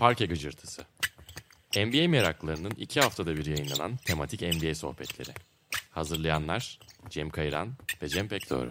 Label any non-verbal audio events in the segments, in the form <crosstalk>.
Parke Gıcırtısı. NBA meraklarının iki haftada bir yayınlanan tematik NBA sohbetleri. Hazırlayanlar Cem Kayran ve Cem Pekdoğru.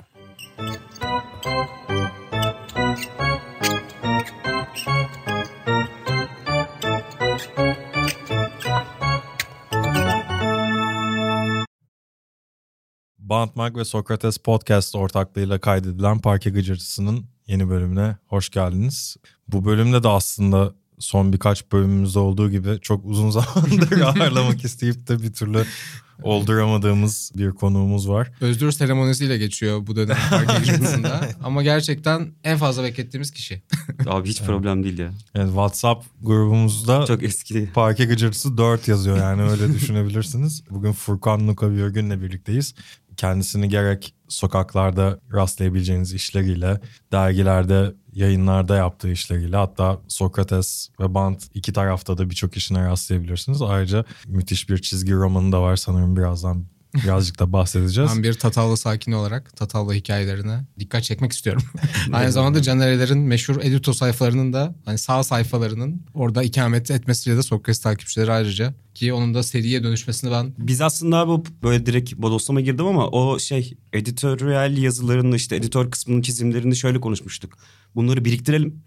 Bantmark ve Sokrates Podcast ortaklığıyla kaydedilen Parke Gıcırtısı'nın yeni bölümüne hoş geldiniz. Bu bölümde de aslında son birkaç bölümümüzde olduğu gibi çok uzun <laughs> zamandır ağırlamak <laughs> isteyip de bir türlü olduramadığımız bir konuğumuz var. Özgür seremonisiyle geçiyor bu dönem <laughs> park gecesinde. Ama gerçekten en fazla beklettiğimiz kişi. Abi hiç problem değil ya. Yani WhatsApp grubumuzda Çok eski. Parke Gıcırtısı 4 yazıyor yani öyle düşünebilirsiniz. Bugün Furkan Nuka Virgün'le birlikteyiz. Kendisini gerek sokaklarda rastlayabileceğiniz işleriyle, dergilerde, yayınlarda yaptığı işleriyle hatta Sokrates ve Bant iki tarafta da birçok işine rastlayabilirsiniz. Ayrıca müthiş bir çizgi romanı da var sanırım birazdan birazcık da bahsedeceğiz. Ben bir Tatavlı sakin olarak Tatavlı hikayelerine dikkat çekmek istiyorum. <laughs> Aynı zamanda Caner'lerin meşhur edito sayfalarının da hani sağ sayfalarının orada ikamet etmesiyle de Sokrates takipçileri ayrıca ki onun da seriye dönüşmesini ben Biz aslında bu böyle direkt bodoslama girdim ama o şey editoryal yazılarını işte editör kısmının çizimlerini şöyle konuşmuştuk. Bunları biriktirelim.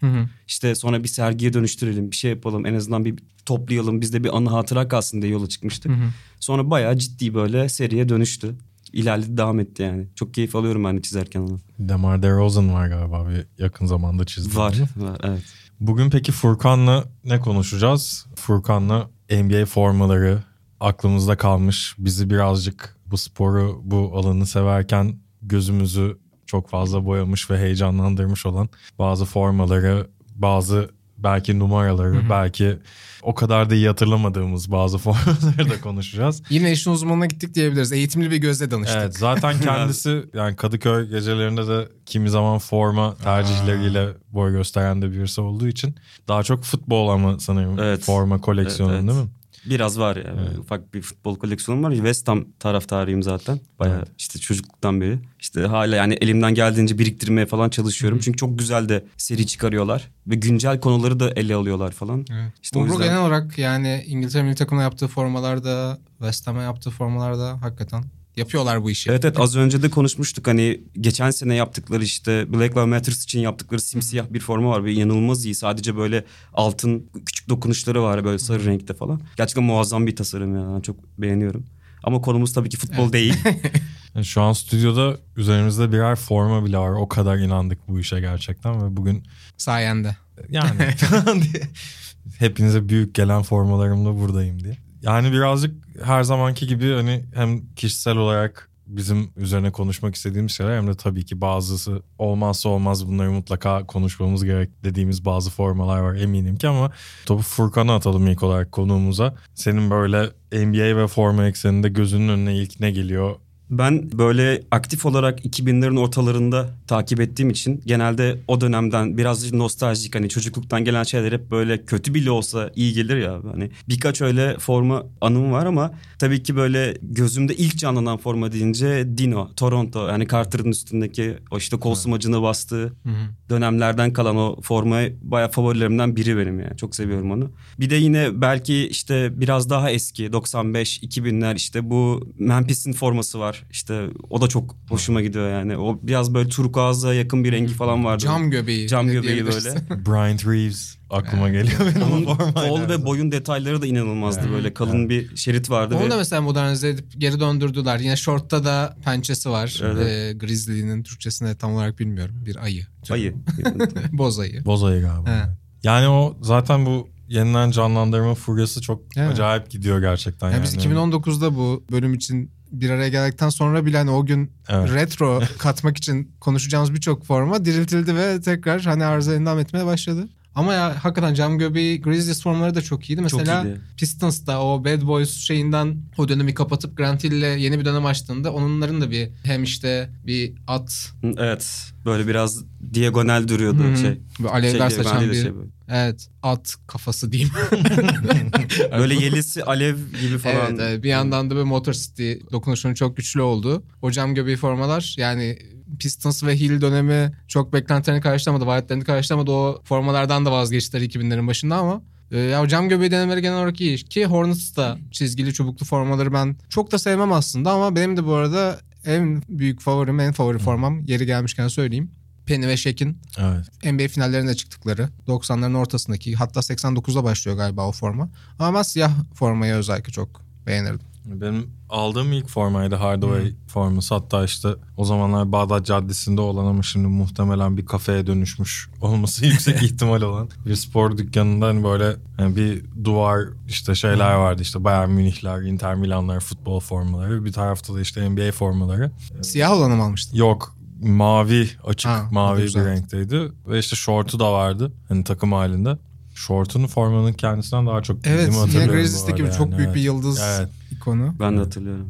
İşte sonra bir sergiye dönüştürelim. Bir şey yapalım. En azından bir toplayalım. Bizde bir anı hatıra kalsın diye yola çıkmıştık. Sonra bayağı ciddi böyle seriye dönüştü. İlerledi devam etti yani. Çok keyif alıyorum ben de çizerken onu. Demar DeRozan var galiba bir yakın zamanda çizdiği. Var. var evet. Bugün peki Furkan'la ne konuşacağız? Furkan'la NBA formaları aklımızda kalmış. Bizi birazcık bu sporu, bu alanı severken gözümüzü çok fazla boyamış ve heyecanlandırmış olan bazı formaları, bazı belki numaraları, belki o kadar da iyi hatırlamadığımız bazı <laughs> formaları da konuşacağız. yine işin uzmanına gittik diyebiliriz. Eğitimli bir gözle danıştık. Evet zaten <laughs> kendisi yani Kadıköy gecelerinde de kimi zaman forma tercihleriyle boy gösteren de birisi olduğu için daha çok futbol ama sanırım Evet. forma koleksiyonu Evet, değil mi? Biraz var ya. Ufak bir futbol koleksiyonum var. West Ham taraftarıyım zaten. Bayağı Evet. işte çocukluktan beri. İşte hala yani elimden geldiğince biriktirmeye falan çalışıyorum. Çünkü çok güzel de seri çıkarıyorlar. Ve güncel konuları da ele alıyorlar falan. Evet. İşte o Uğur yüzden- genel olarak yani İngiltere milli takımına yaptığı formalarda, West Ham'a yaptığı formalarda hakikaten yapıyorlar bu işi. Evet evet az önce de konuşmuştuk hani geçen sene yaptıkları işte Black Lives Matter için yaptıkları simsiyah bir forma var ve inanılmaz iyi. Sadece böyle altın küçük dokunuşları var böyle sarı renkte falan. Gerçekten muazzam bir tasarım ya. Çok beğeniyorum. Ama konumuz tabii ki futbol değil. Yani <laughs> şu an stüdyoda üzerimizde birer forma bile var. O kadar inandık bu işe gerçekten ve bugün Sayende. yani <laughs> diye hepinize büyük gelen formalarımla buradayım diye. Yani birazcık her zamanki gibi hani hem kişisel olarak bizim üzerine konuşmak istediğimiz şeyler hem de tabii ki bazısı olmazsa olmaz bunları mutlaka konuşmamız gerek dediğimiz bazı formalar var eminim ki ama topu Furkan'a atalım ilk olarak konuğumuza. Senin böyle NBA ve forma ekseninde gözünün önüne ilk ne geliyor? Ben böyle aktif olarak 2000'lerin ortalarında takip ettiğim için genelde o dönemden biraz nostaljik hani çocukluktan gelen şeyler hep böyle kötü bile olsa iyi gelir ya. Hani birkaç öyle forma anım var ama tabii ki böyle gözümde ilk canlanan forma deyince Dino, Toronto yani Carter'ın üstündeki o işte kol smacını bastığı dönemlerden kalan o forma bayağı favorilerimden biri benim yani. Çok seviyorum onu. Bir de yine belki işte biraz daha eski 95 2000'ler işte bu Memphis'in forması var. İşte o da çok hoşuma gidiyor yani. O biraz böyle turkuaz'a yakın bir rengi falan vardı. Cam göbeği. Cam göbeği böyle. <laughs> Brian Reeves aklıma geliyor benim Onun kol ve boyun detayları da inanılmazdı Evet. böyle kalın bir şerit vardı. Onu ve- da mesela modernize edip geri döndürdüler. Yine shortta da pençesi var. Evet. Ee, Grizzly'nin Türkçesini tam olarak bilmiyorum. Bir ayı. Ayı. <laughs> Boz ayı. Bozayı galiba. He. Yani o zaten bu yeniden canlandırma furyası çok Evet. acayip gidiyor gerçekten. Yani Yani, biz 2019'da bu bölüm için bir araya geldikten sonra bile hani o gün Evet. retro <laughs> katmak için konuşacağımız birçok forma diriltildi ve tekrar hani arıza endam etmeye başladı. Ama ya hakikaten cam göbeği Grizzlies formları da çok iyiydi. Çok Mesela iyiydi. Pistons'ta o Bad Boys şeyinden o dönemi kapatıp Grant Hill'le yeni bir dönem açtığında onların da bir hem işte bir at Evet. Böyle biraz diagonal duruyordu Hı hı. şey. Böyle alevler Şey, saçan bir şey böyle. evet at kafası diyeyim. <laughs> Böyle yelisi alev gibi falan. Evet, evet. bir yandan da bir Motor City dokunuşunun çok güçlü oldu. O cam göbeği formalar yani Pistons ve Hill dönemi çok beklentilerini karşılamadı. Vaatlerini karşılamadı. O formalardan da vazgeçtiler 2000'lerin başında ama Ee, ya cam göbeği denemeleri genel olarak iyi. Ki Hornets da çizgili çubuklu formaları ben çok da sevmem aslında ama benim de bu arada en büyük favorim, en favori formam yeri gelmişken söyleyeyim. Penny ve Shaq'in Evet. NBA finallerine çıktıkları 90'ların ortasındaki hatta 89'da başlıyor galiba o forma. Ama ben siyah formayı özellikle çok beğenirdim. Benim aldığım ilk formaydı Hardaway forması. Hatta işte o zamanlar Bağdat Caddesi'nde olan ama şimdi muhtemelen bir kafeye dönüşmüş olması <laughs> yüksek ihtimal olan bir spor dükkanında hani böyle hani bir duvar işte şeyler vardı işte Bayern Münihler, Inter Milanlar futbol formaları. Bir tarafta da işte NBA formaları. Siyah olanı mı almıştın? Yok mavi açık Ha, mavi bir renkteydi ve işte şortu da vardı hani takım halinde. Şortunu formanın kendisinden daha çok Evet hatırlıyorum arada gibi çok yani, büyük evet. bir yıldız Evet. ikonu. Ben de hatırlıyorum.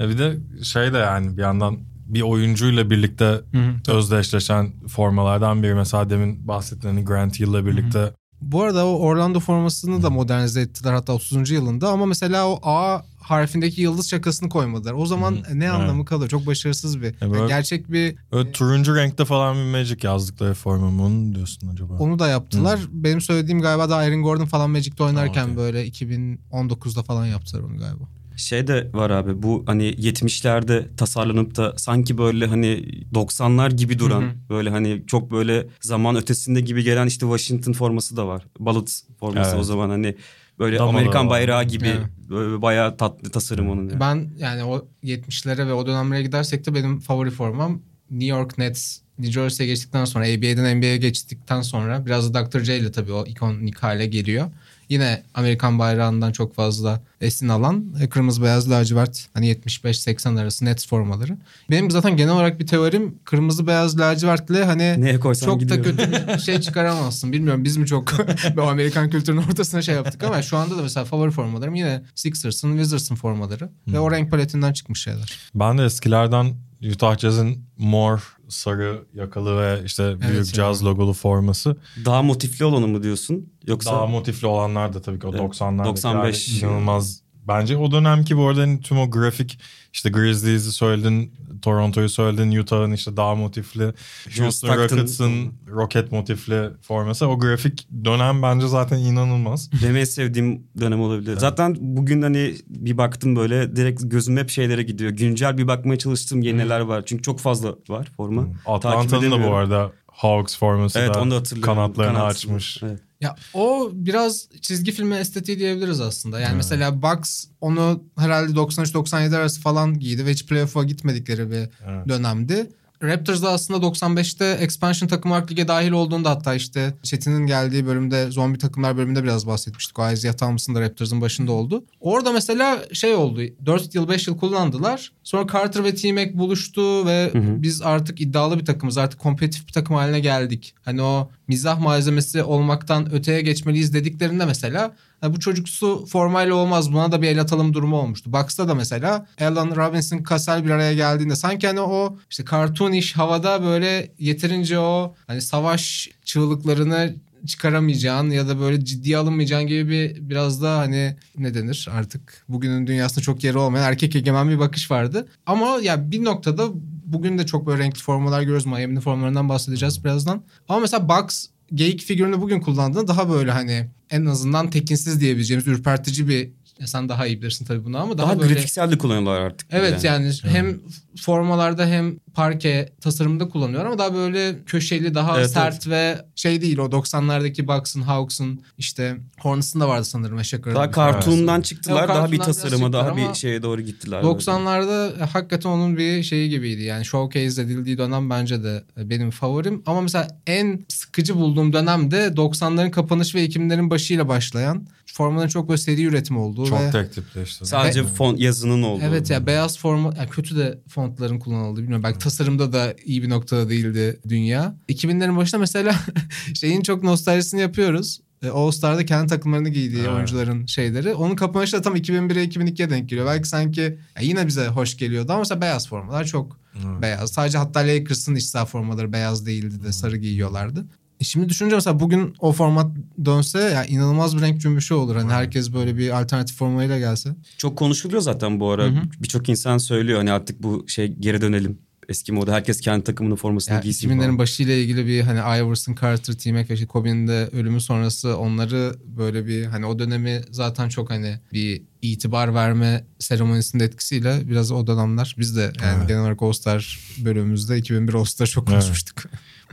E bir de şey de yani bir yandan bir oyuncuyla birlikte Hı hı. özdeşleşen formalardan biri. Mesela demin bahsettiğin Grant Hill'le birlikte Bu arada o Orlando formasını da modernize ettiler hatta 30. yılında ama mesela o A harfindeki yıldız şakasını koymadılar. O zaman Hı, ne evet. anlamı kalıyor? Çok başarısız bir. böyle- Yani gerçek bir öyle turuncu renkte falan bir Magic yazdıkları forma mı onu diyorsun acaba? onu da yaptılar. Benim söylediğim galiba da Aaron Gordon falan Magic'te oynarken okey. böyle 2019'da falan yaptılar onu galiba. Şey de var abi bu hani 70'lerde tasarlanıp da sanki böyle hani 90'lar gibi duran Hı hı. böyle hani çok böyle zaman ötesinde gibi gelen işte Washington forması da var. Balıt forması Evet. o zaman hani böyle Damalı Amerikan bayrağı gibi Evet. böyle bayağı tatlı tasarım onun. yani. Ben yani o 70'lere ve o dönemlere gidersek de benim favori formam New York Nets New Jersey'ye geçtikten sonra ABA'den NBA'ye geçtikten sonra biraz da Dr. J ile tabii o ikonik hale geliyor. Yine Amerikan bayrağından çok fazla esin alan e, kırmızı beyaz lacivert hani 75-80 arası Nets formaları. Benim zaten genel olarak bir teorim kırmızı beyaz lacivertle hani Neye çok gidiyor. da kötü bir <laughs> şey çıkaramazsın. Bilmiyorum biz mi çok <laughs> <laughs> bu Amerikan kültürünün ortasına şey yaptık ama şu anda da mesela favori formalarım yine Sixers'ın, Wizards'ın formaları ve o renk paletinden çıkmış şeyler. Ben de eskilerden Utah Jazz'in mor, sarı yakalı ve işte büyük ya. caz logolu forması. Daha motifli olanı mı diyorsun? Yoksa Daha motifli olanlar da tabii ki o Evet, 90'larda 95 inanılmaz. Bence o dönemki bu arada hani tüm o grafik işte Grizzlies'i söyledin, Toronto'yu söyledin, Utah'ın işte daha motifli, Houston. Rockets'ın roket motifli forması. O grafik dönem bence zaten inanılmaz. benim en sevdiğim dönem olabilir. Zaten bugün hani bir baktım böyle direkt gözüm hep şeylere gidiyor. Güncel bir bakmaya çalıştığım yeni neler var. Çünkü çok fazla var forma. Atlanta'nın da bu arada Hawks forması Evet da onu da hatırlıyorum. kanatlarını Kanat. açmış. Evet. Ya o biraz çizgi filmi estetiği diyebiliriz aslında. Yani Evet. mesela Bucks onu herhalde 93-97 arası falan giydi ve hiç playoff'a gitmedikleri bir Evet. dönemdi. Raptors da aslında 95'te expansion takımı olarak lige dahil olduğunda hatta işte Çetin'in geldiği bölümde zombi takımlar bölümünde biraz bahsetmiştik. O Isaiah Thomas'ın da Raptors'ın başında oldu. Orada mesela şey oldu. 4 yıl 5 yıl kullandılar. Sonra Carter ve T-Mac buluştu ve Hı hı. biz artık iddialı bir takımız. Artık kompetitif bir takım haline geldik. Hani o mizah malzemesi olmaktan öteye geçmeliyiz dediklerinde mesela "Ha, bu çocuksu formayla olmaz buna da bir el atalım durumu olmuştu. Bucks'ta da mesela Allen Robinson, Cassell bir araya geldiğinde sanki hani o işte cartoonish havada böyle yeterince o hani savaş çığlıklarını çıkaramayacağın ya da böyle ciddiye alınmayacağın gibi bir biraz da hani ne denir artık bugünün dünyasında çok yeri olmayan erkek egemen bir bakış vardı. Ama ya bir noktada bugün de çok böyle renkli formalar görüyoruz. Miami'nin formalarından bahsedeceğiz birazdan. Ama mesela Bucks geyik figürünü bugün kullandığında daha böyle hani en azından tekinsiz diyebileceğimiz ürpertici bir ya sen daha iyi bilirsin tabii bunu ama daha, Daha, böyle grafiksel de kullanıyorlar artık. Evet yani, hem formalarda hem parke tasarımında kullanıyor ama daha böyle köşeli, daha Evet, sert ve şey değil o 90'lardaki Bucks'ın, Hawks'ın işte Hornets'ın da vardı sanırım eşek Daha Evet, çıktılar. daha bir tasarıma, daha bir şeye doğru gittiler. böyle. 90'larda hakikaten onun bir şeyi gibiydi. Yani showcase edildiği dönem bence de benim favorim. Ama mesela en sıkıcı bulduğum dönem de 90'ların kapanışı ve 2000'lerin başıyla başlayan formaların çok böyle seri üretim olduğu Çok ve tek tipleşti. Sadece font yazının olduğu. Evet ya beyaz forma ya kötü de fontların kullanıldığı bilmiyorum. Belki tasarımda da iyi bir noktada değildi dünya. 2000'lerin başında mesela <laughs> şeyin çok nostaljisini yapıyoruz. E, All Star'da kendi takımlarını giydiği Evet. oyuncuların şeyleri. Onun kapanışı da tam 2001'e 2002'ye denk geliyor. Belki sanki ya yine bize hoş geliyordu ama mesela beyaz formalar çok Evet. beyaz. Sadece hatta Lakers'ın iç saha formaları beyaz değildi de sarı giyiyorlardı. Şimdi düşününce mesela bugün o format dönse ya inanılmaz bir renk cümbüşü olur. Hani herkes böyle bir alternatif formayla gelse. Çok konuşuluyor zaten bu ara. Birçok insan söylüyor hani artık bu şey geri dönelim. Eski moda herkes kendi takımının formasını Yani giysin 2000'lerin falan. başıyla ilgili bir hani Iverson, Carter, T-Mac ve işte Kobe'nin de ölümü sonrası onları böyle bir hani o dönemi zaten çok hani bir itibar verme seremonisinin etkisiyle biraz o dönemler biz de yani Evet. genel olarak All-Star bölümümüzde 2001 All-Star çok Evet. konuşmuştuk.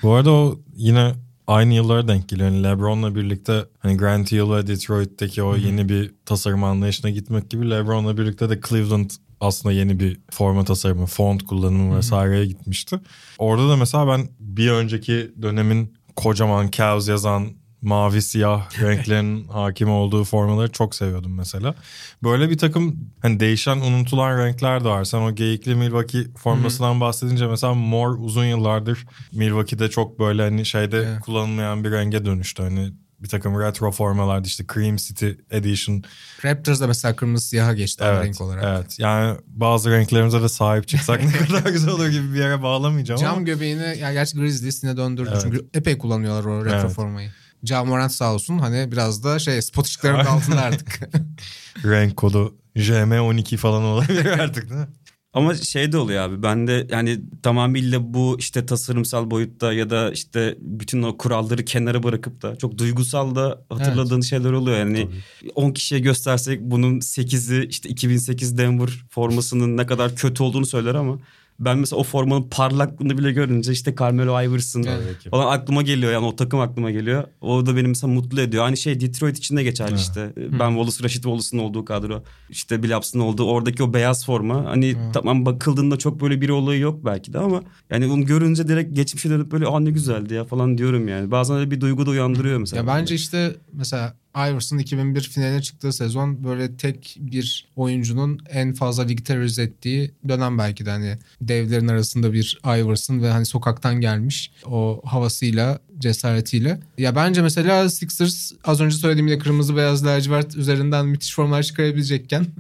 Bu arada o yine aynı yıllara denk geliyor. Yani LeBron'la birlikte hani Grant Hill ve Detroit'teki o yeni bir tasarım anlayışına gitmek gibi LeBron'la birlikte de Cleveland aslında yeni bir forma tasarımı, font kullanımı vesaireye gitmişti. Orada da mesela ben bir önceki dönemin kocaman Cavs yazan mavi siyah renklerin <laughs> hakim olduğu formaları çok seviyordum mesela. Böyle bir takım hani değişen unutulan renkler de var. Sen o geyikli Milwaukee formasından bahsedince mesela mor uzun yıllardır Milwaukee'de çok böyle hani şeyde Evet. kullanılmayan bir renge dönüştü. Hani bir takım retro formalarda işte Cream City Edition. Raptors da mesela kırmızı siyaha geçti Evet, renk olarak. evet. Yani bazı renklerimize de sahip çıksak ne <laughs> kadar güzel olur gibi bir yere bağlamayacağım Cam ama. göbeğini ya gerçi Grizzlies yine döndürdü Evet. çünkü epey kullanıyorlar o retro Evet. formayı. Cam Morant sağ olsun hani biraz da şey spot ışıklarının altında artık. <laughs> renk kodu JM12 falan olabilir <laughs> artık değil mi? Ama şey de oluyor abi ben de yani tamamıyla bu işte tasarımsal boyutta ya da işte bütün o kuralları kenara bırakıp da çok duygusal da hatırladığın şeyler oluyor. Yani 10 kişiye göstersek bunun 8'i işte 2008 Denver formasının ne kadar kötü olduğunu söyler ama ben mesela o formanın parlaklığını bile görünce işte Carmelo Iverson Evet. falan aklıma geliyor yani o takım aklıma geliyor. O da beni mesela mutlu ediyor. Aynı şey Detroit için de geçerli işte. Ben Wallace, Rashid Wallace'ın olduğu kadro. İşte Billups'ın olduğu oradaki o beyaz forma. Hani tamam bakıldığında çok böyle bir olayı yok belki de ama yani onu görünce direkt geçmişe dönüp böyle aa ne güzeldi ya falan diyorum yani. Bazen öyle bir duygu da uyandırıyor mesela. Ya bence işte mesela Iverson 2001 finaline çıktığı sezon böyle tek bir oyuncunun en fazla lig terörize ettiği dönem belki de hani devlerin arasında bir Iverson ve hani sokaktan gelmiş o havasıyla cesaretiyle. Ya bence mesela Sixers az önce söylediğim gibi kırmızı beyaz lacivert üzerinden müthiş formlar çıkarabilecekken <laughs>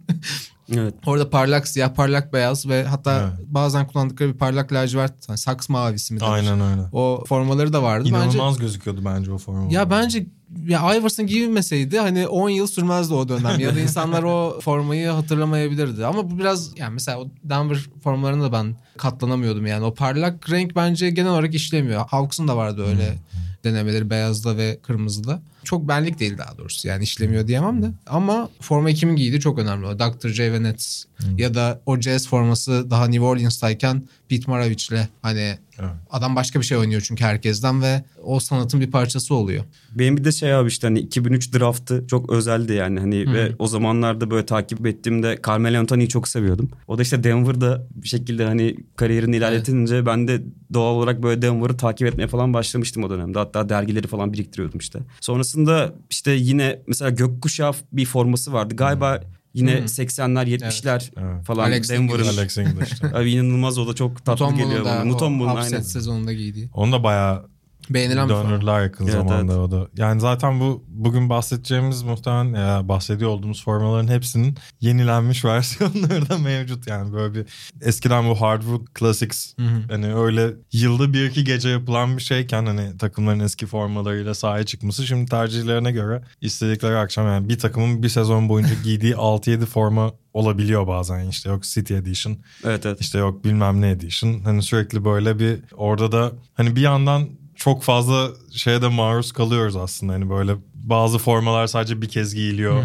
Evet. orada parlak siyah parlak beyaz ve hatta Evet. bazen kullandıkları bir parlak lacivert hani saks mavisi mi denir? Aynen öyle. O formaları da vardı. Bence İnanılmaz gözüküyordu bence o forma. ya bence ya Iverson giymeseydi hani 10 yıl sürmezdi o dönem ya da <laughs> insanlar o formayı hatırlamayabilirdi. Ama bu biraz yani mesela o Denver formalarına da ben katlanamıyordum yani. O parlak renk bence genel olarak işlemiyor. Hawks'un da vardı öyle denemeleri beyazda ve kırmızıda. Çok benlik değil daha doğrusu yani işlemiyor diyemem de. Ama forma kimin giydiği çok önemli. O Dr. J ve Nets ya da o Jazz forması daha New Orleans'tayken Pete Maravich'le hani Evet. adam başka bir şey oynuyor çünkü herkesten ve o sanatın bir parçası oluyor. Benim bir de şey abi işte hani 2003 draftı çok özeldi yani hani ve o zamanlarda böyle takip ettiğimde Carmelo Anthony'yi çok seviyordum. O da işte Denver'da bir şekilde hani kariyerini ilerletince ben de doğal olarak böyle Denver'ı takip etmeye falan başlamıştım o dönemde. Hatta dergileri falan biriktiriyordum işte. Sonrasında işte yine mesela gökkuşağı bir forması vardı. Galiba yine Hmm. 80'ler 70'ler Evet. falan Alex Denver'ın. Alex English. <laughs> Abi inanılmaz o da çok tatlı Mutombo'nun geliyor da bana. o Mutombo'nun upset aynen. sezonunda giydiği. Onu da bayağı Beğenilen döndürdüler yakın Evet, zamanda evet. o da. Yani zaten bu bugün bahsedeceğimiz muhtemelen ya bahsediyor olduğumuz formaların hepsinin yenilenmiş <laughs> versiyonları da mevcut. Yani böyle bir eskiden bu Hardwood Classics Hı hı. hani öyle yılda bir iki gece yapılan bir şeyken hani takımların eski formalarıyla sahaya çıkması şimdi tercihlerine göre istedikleri akşam yani bir takımın bir sezon boyunca giydiği <laughs> 6-7 forma olabiliyor bazen işte yok City Edition Evet evet. işte yok bilmem ne edition. Hani sürekli böyle bir orada da hani bir yandan çok fazla şeye de maruz kalıyoruz aslında. Hani böyle bazı formalar sadece bir kez giyiliyor.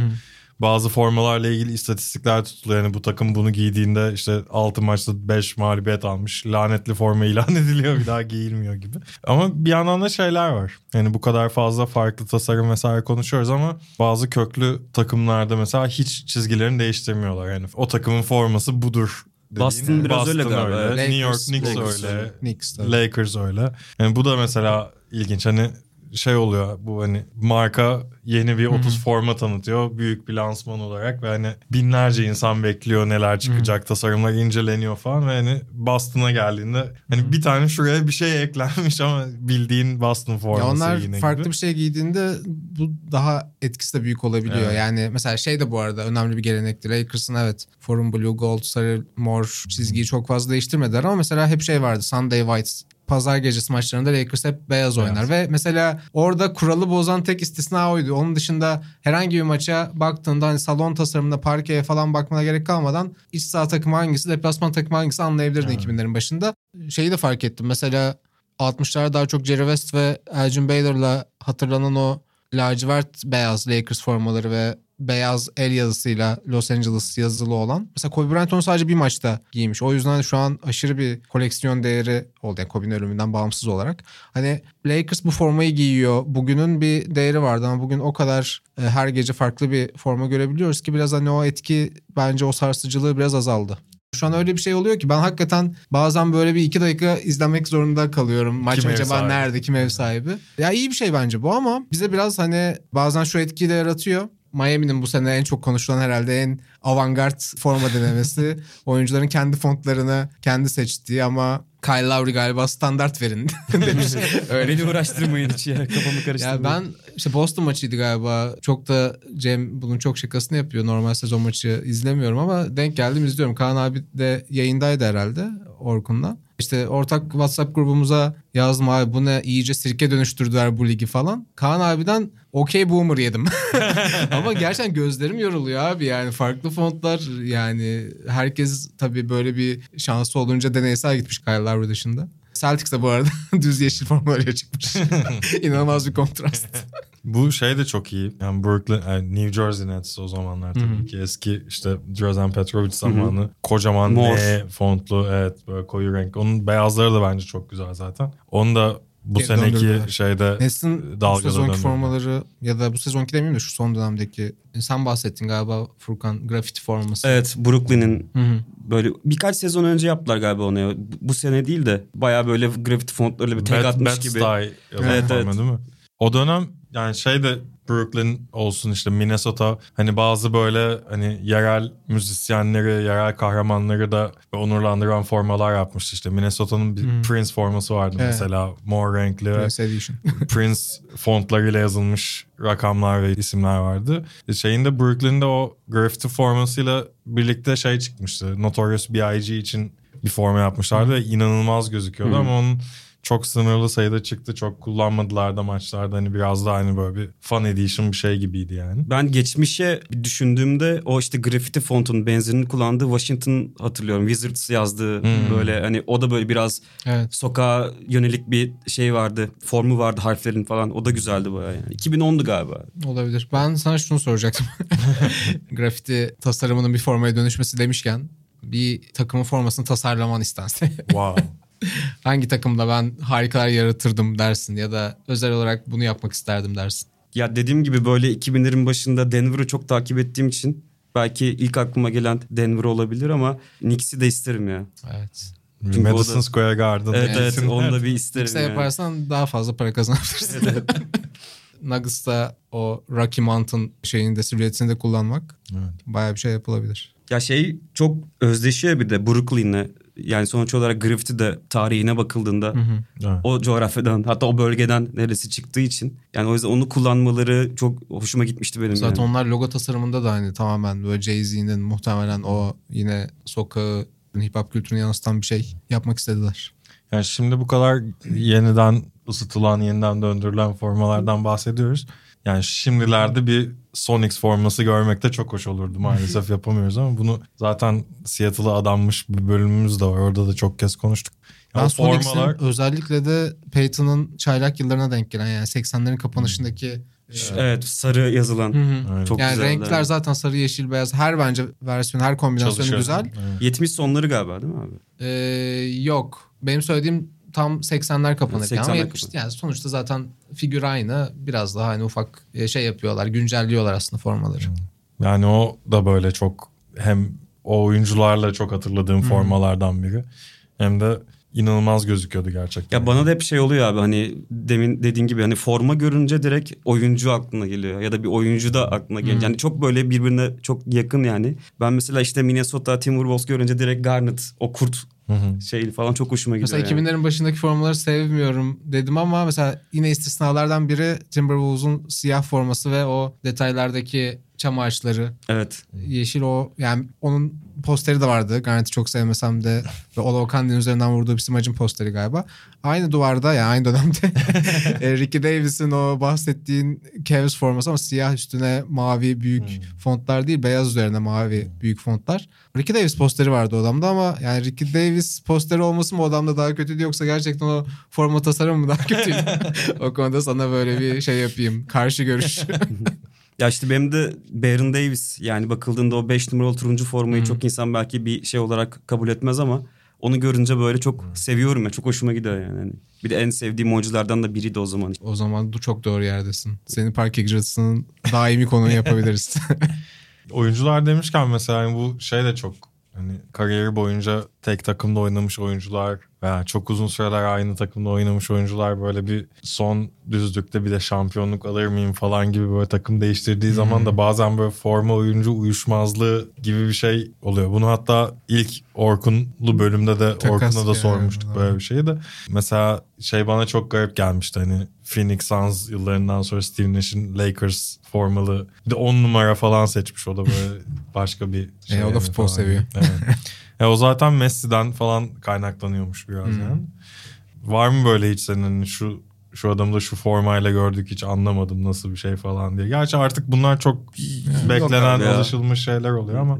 Bazı formalarla ilgili istatistikler tutuluyor. Yani bu takım bunu giydiğinde işte 6 maçta 5 mağlubiyet almış. Lanetli forma ilan <laughs> ediliyor bir daha giyilmiyor gibi. Ama bir yandan da şeyler var. Yani bu kadar fazla farklı tasarım vesaire konuşuyoruz ama bazı köklü takımlarda mesela hiç çizgilerini değiştirmiyorlar. Yani o takımın forması budur. Boston biraz öyle galiba, öyle. New York Knicks Lakers öyle. Knicks tabii. Lakers öyle. Yani bu da mesela ilginç. Hani şey oluyor bu hani marka yeni bir 30 forma tanıtıyor büyük bir lansman olarak ve hani binlerce insan bekliyor neler çıkacak tasarımlar inceleniyor falan ve hani Boston'a geldiğinde hani bir tane şuraya bir şey eklenmiş ama bildiğin Boston forması Ya onlar yine farklı gibi. bir şey giydiğinde bu daha etkisi de büyük olabiliyor. Evet. Yani mesela şey de bu arada önemli bir gelenekti. Lakers'ın evet forum blue, gold, sarı, mor çizgiyi çok fazla değiştirmediler ama mesela hep şey vardı. Sunday white pazar gecesi maçlarında Lakers hep beyaz oynar. Ve mesela orada kuralı bozan tek istisna oydu. Onun dışında herhangi bir maça baktığında hani salon tasarımında parkeye falan bakmana gerek kalmadan iç saha takımı hangisi, deplasman takımı hangisi anlayabilirdin Evet. 2000'lerin başında. Şeyi de fark ettim. Mesela 60'larda daha çok Jerry West ve Elgin Baylor'la hatırlanan o lacivert beyaz Lakers formaları ve beyaz el yazısıyla Los Angeles yazılı olan. Mesela Kobe Bryant onu sadece bir maçta giymiş. O yüzden şu an aşırı bir koleksiyon değeri oldu. Yani Kobe'nin ölümünden bağımsız olarak. Hani Lakers bu formayı giyiyor. Bugünün bir değeri vardı ama bugün o kadar e, her gece farklı bir forma görebiliyoruz ki biraz hani o etki bence o sarsıcılığı biraz azaldı. Şu an öyle bir şey oluyor ki ben hakikaten bazen böyle bir iki dakika izlemek zorunda kalıyorum. Maç Kim acaba nerede, kim ev sahibi? Ya iyi bir şey bence bu ama bize biraz hani bazen şu etkiyi de yaratıyor. Miami'nin bu sene en çok konuşulan herhalde en avantgard forma denemesi. <laughs> Oyuncuların kendi fontlarını kendi seçtiği ama Kyle Lowry galiba standart verin <laughs> demiş. Öyle Beni uğraştırmayın hiç ya kafamı karıştırmayın. ya ben işte Boston maçıydı galiba. Çok da Cem bunun çok şakasını yapıyor. Normal sezon maçı izlemiyorum ama denk geldim izliyorum. Kaan abi de yayındaydı herhalde Orkun'la. İşte ortak WhatsApp grubumuza yazdım abi bu ne iyice sirke dönüştürdüler bu ligi falan. Kaan abiden okey boomer yedim. <laughs> <laughs> ama gerçekten gözlerim yoruluyor abi yani farklı fontlar yani herkes tabii böyle bir şansı olunca deneysel gitmiş Kyle Lowry dışında. Celtics de bu arada <laughs> düz yeşil formayla çıkmış. <laughs> İnanılmaz bir kontrast. Bu şey de çok iyi. Yani Brooklyn, yani New Jersey Nets o zamanlar tabii Hı hı. ki eski işte Drazen Petrovic zamanı. Kocaman Mor. N fontlu evet böyle koyu renk. Onun beyazları da bence çok güzel zaten. Onu da bu Geri seneki döndürdüler. şeyde Nets'in bu dalgada sezonki döndürdü. formaları ya da bu sezonki demeyeyim de şu son dönemdeki sen bahsettin galiba Furkan grafiti forması. Evet Brooklyn'in böyle birkaç sezon önce yaptılar galiba onu ya. Bu- Bu sene değil de bayağı böyle grafiti fontlarıyla bir tek Bad, atmış Bad gibi. Style Evet, evet. değil mi? O dönem yani şey de Brooklyn olsun işte Minnesota hani bazı böyle hani yerel müzisyenleri, yerel kahramanları da onurlandıran formalar yapmıştı işte. Minnesota'nın bir Hmm. Prince forması vardı Evet. mesela mor renkli Prince Edition. <laughs> Prince fontlarıyla yazılmış rakamlar ve isimler vardı. Şeyinde Brooklyn'de o graffiti formasıyla birlikte şey çıkmıştı. Notorious B.I.G. için bir forma yapmışlardı ve inanılmaz gözüküyordu Hı. ama onun çok sınırlı sayıda çıktı. Çok kullanmadılar da maçlarda. Hani biraz da hani böyle bir fan edition bir şey gibiydi yani. Ben geçmişe bir düşündüğümde o işte grafiti fontun benzerini kullandığı Washington hatırlıyorum. Wizards yazdığı Hmm. böyle hani o da böyle biraz evet. sokağa yönelik bir şey vardı. Formu vardı harflerin falan. O da güzeldi bayağı yani. 2010'du galiba. Olabilir. Ben sana şunu soracaktım. <laughs> grafiti tasarımının bir formaya dönüşmesi demişken bir takımın formasını tasarlaman istense Wow. <laughs> hangi takımda ben harikalar yaratırdım dersin ya da özel olarak bunu yapmak isterdim dersin. Ya dediğim gibi böyle 2000'lerin başında Denver'ı çok takip ettiğim için belki ilk aklıma gelen Denver olabilir ama Knicks'i de isterim ya. Evet. Çünkü Madison da- Square Garden. Evet evet onu da bir isterim Knicks'e yani. yaparsan daha fazla para kazanabilirsin. <laughs> Nuggets'ta o Rocky Mountain şeyini de silüetini de kullanmak Evet. bayağı bir şey yapılabilir. Ya şey çok özdeşiyor bir de Brooklyn'le. Yani sonuç olarak graffiti de tarihine bakıldığında Hı hı. Evet. o coğrafyadan hatta o bölgeden neresi çıktığı için yani o yüzden onu kullanmaları çok hoşuma gitmişti benim. Zaten yani. onlar logo tasarımında da hani tamamen böyle Jay-Z'nin muhtemelen o yine sokağı hip hop kültürünü yansıtan bir şey yapmak istediler. Yani şimdi bu kadar yeniden ısıtılan, yeniden döndürülen formalardan bahsediyoruz. Yani şimdilerde bir Sonics forması görmek de çok hoş olurdu. Maalesef <laughs> yapamıyoruz ama bunu zaten Seattle'a adanmış bir bölümümüz de var. Orada da çok kez konuştuk. Ben Yani Sonics'in formalar özellikle de Peyton'ın çaylak yıllarına denk gelen yani 80'lerin kapanışındaki Evet sarı yazılan. Hı hı. Çok yani güzeldi. renkler zaten sarı, yeşil, beyaz. Her bence versiyon, her kombinasyonu çalışıyor. güzel. Evet. 70 sonları galiba değil mi abi? Ee, yok. Benim söylediğim tam 80'ler kapanırken ama 80'ler 70 yani sonuçta zaten figür aynı. Biraz daha hani ufak e, şey yapıyorlar, güncelliyorlar aslında formaları. Yani o da böyle çok hem o oyuncularla çok hatırladığım formalardan biri. Hem de inanılmaz gözüküyordu gerçekten. Ya bana da hep şey oluyor abi hani demin dediğin gibi hani forma görünce direkt oyuncu aklına geliyor ya da bir oyuncu da aklına geliyor. Hı. Yani çok böyle birbirine çok yakın yani. Ben mesela işte Minnesota Timberwolves görünce direkt Garnet o kurt Şey falan çok hoşuma gidiyor. Mesela yani. 2000'lerin başındaki formaları sevmiyorum dedim ama mesela yine istisnalardan biri Timberwolves'un siyah forması ve o detaylardaki çam ağaçları Evet. yeşil o yani onun posteri de vardı. Garnett'i çok sevmesem de ve Olo Okandi'nin üzerinden vurduğu bir smacın posteri galiba. Aynı duvarda yani aynı dönemde <laughs> e, Ricky Davis'in o bahsettiğin Cavs forması ama siyah üstüne mavi büyük fontlar değil beyaz üzerine mavi büyük fontlar. Ricky Davis posteri vardı odamda ama yani Ricky Davis posteri olması mı odamda daha kötüydü yoksa gerçekten o forma tasarımı mı daha kötüydü? <laughs> o konuda sana böyle bir şey yapayım. Karşı görüş. <laughs> Ya işte benim de Baron Davis yani bakıldığında o 5 numaralı turuncu formayı çok insan belki bir şey olarak kabul etmez ama onu görünce böyle çok seviyorum ya çok hoşuma gidiyor yani. Hani bir de en sevdiğim oyunculardan da biriydi o zaman. O zaman du- çok doğru yerdesin. Senin park icrasının daimi konu yapabiliriz. <laughs> Oyuncular demişken mesela hani bu şey de çok hani kariyeri boyunca tek takımda oynamış oyuncular veya çok uzun süreler aynı takımda oynamış oyuncular böyle bir son düzlükte bir de şampiyonluk alır mıyım falan gibi böyle takım değiştirdiği zaman da bazen böyle forma oyuncu uyuşmazlığı gibi bir şey oluyor. Bunu hatta ilk Orkunlu bölümde de Takas Orkun'a da yani, sormuştuk evet. böyle bir şeyi de. Mesela şey bana çok garip gelmişti hani Phoenix Suns yıllarından sonra Steve Nash'in Lakers formalı bir de 10 numara falan seçmiş o da böyle <laughs> başka bir şey. E, o da yani futbol falan. seviyor. Evet. <laughs> E, o zaten Messi'den falan kaynaklanıyormuş biraz Hmm. yani. Var mı böyle hiç senin hani şu şu adamı da şu formayla gördük hiç anlamadım nasıl bir şey falan diye. Gerçi artık bunlar çok beklenen alışılmış şeyler oluyor ama.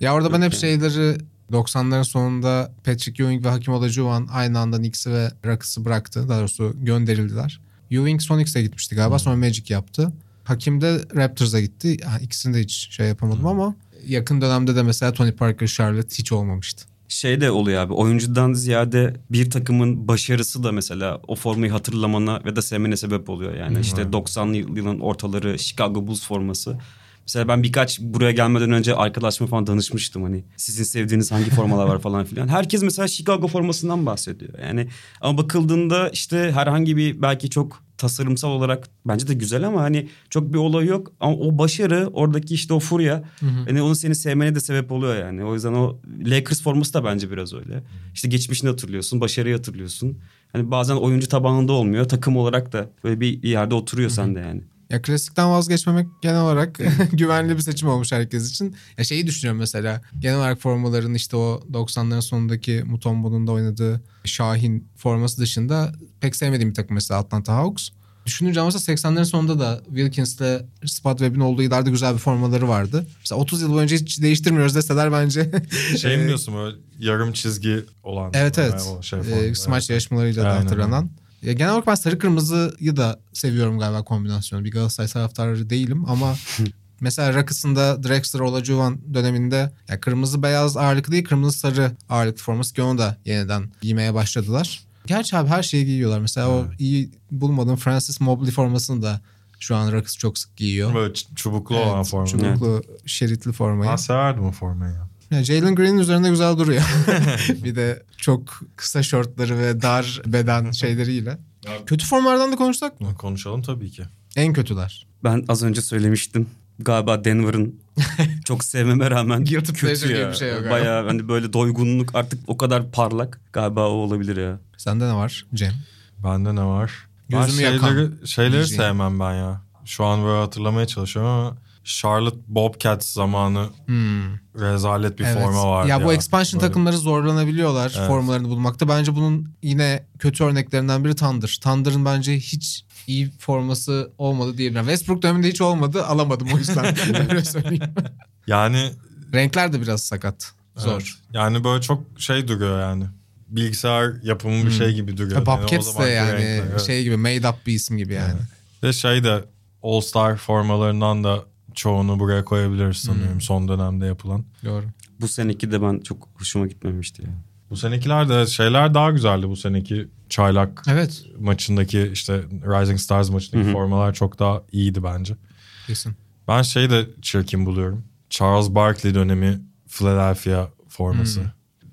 ya orada ben hep şeyleri 90'ların sonunda Patrick Ewing ve Hakim Olajuwon aynı anda Knicks'i ve Rockets'ı bıraktı. Daha doğrusu gönderildiler. Ewing Sonics'e gitmişti galiba sonra Magic yaptı. Hakim de Raptors'a gitti. İkisini de hiç şey yapamadım ama yakın dönemde de mesela Tony Parker, Charlotte hiç olmamıştı. Şey de oluyor abi oyuncudan ziyade bir takımın başarısı da mesela o formayı hatırlamana ve da sevmene sebep oluyor. Yani işte 90'lı yılın ortaları Chicago Bulls forması. Mesela ben birkaç buraya gelmeden önce arkadaşıma falan danışmıştım hani sizin sevdiğiniz hangi formalar var falan filan. <laughs> Herkes mesela Chicago formasından bahsediyor. Yani ama bakıldığında işte herhangi bir belki çok tasarımsal olarak bence de güzel ama hani çok bir olay yok. Ama o başarı oradaki işte o furya hani onu seni sevmene de sebep oluyor yani. O yüzden o Lakers forması da bence biraz öyle. İşte geçmişini hatırlıyorsun, başarıyı hatırlıyorsun. Hani bazen oyuncu tabanında olmuyor. Takım olarak da böyle bir yerde oturuyor sende yani. Ya klasikten vazgeçmemek genel olarak <laughs> güvenli bir seçim olmuş herkes için. Ya şeyi düşünüyorum mesela genel olarak formaların işte o 90'ların sonundaki Mutombo'nun da oynadığı Şahin forması dışında pek sevmediğim bir takım mesela Atlanta Hawks. Düşününce ama mesela 80'lerin sonunda da Wilkins'le Spot Webb'in olduğu yıllarda güzel bir formaları vardı. Mesela 30 yıl boyunca hiç değiştirmiyoruz deseler bence. <laughs> Şey mi diyorsun böyle yarım çizgi olan? Evet evet. Yani şey falan. smaç Evet. yarışmalarıyla da hatırlanan. Ya genel olarak ben sarı kırmızıyı da seviyorum galiba kombinasyonu. Bir Galatasaray taraftarı değilim ama <laughs> mesela Rakıs'ında Drexler Olajuwon döneminde ya kırmızı beyaz ağırlıklı değil kırmızı sarı ağırlıklı forması ki onu da yeniden giymeye başladılar. Gerçi abi her şeyi giyiyorlar. Mesela o iyi bulmadığım Francis Mobley formasını da şu an Rakıs çok sık giyiyor. Böyle çubuklu olan Evet, forma. Çubuklu, şeritli formayı. Ben severdim o formayı ya. Ya Jalen Green'in üzerinde güzel duruyor. <laughs> bir de çok kısa şortları ve dar beden şeyleriyle. Kötü formlardan da konuşsak mı? Konuşalım tabii ki. En kötüler. Ben az önce söylemiştim. Galiba Denver'ın <laughs> çok sevmeme rağmen Guilty kötü ya. bir şey yok. Bayağı hani böyle doygunluk artık o kadar parlak. Galiba o olabilir ya. Sende ne var Cem? Bende ne var? Ben Gözümü yakan şeyleri, şeyleri diyeceğim. sevmem ben ya. Şu an böyle hatırlamaya çalışıyorum ama Charlotte Bobcats zamanı Hmm. rezalet bir Evet. forma vardı ya. ya bu expansion Böyle- takımları zorlanabiliyorlar Evet. formalarını bulmakta. Bence bunun yine kötü örneklerinden biri Thunder. Thunder'ın bence hiç iyi forması olmadı diyebilirim. Westbrook döneminde hiç olmadı. Alamadım o yüzden. <laughs> <laughs> Öyle söyleyeyim. Yani Renkler de biraz sakat. Zor. evet. Yani böyle çok şey duruyor yani. Bilgisayar yapımı bir şey gibi duruyor. Ha, Yani Bobcats de yani renkler, evet. şey gibi made up bir isim gibi yani. Ve şey de All Star formalarından da çoğunu buraya koyabiliriz sanıyorum Hmm. son dönemde yapılan. Doğru. Bu seneki de ben çok hoşuma gitmemişti ya. Bu senekiler de şeyler daha güzeldi bu seneki çaylak Evet. maçındaki işte Rising Stars maçındaki Hı hı. formalar çok daha iyiydi bence. Kesin. Ben şeyi de çirkin buluyorum. Charles Barkley dönemi Philadelphia forması.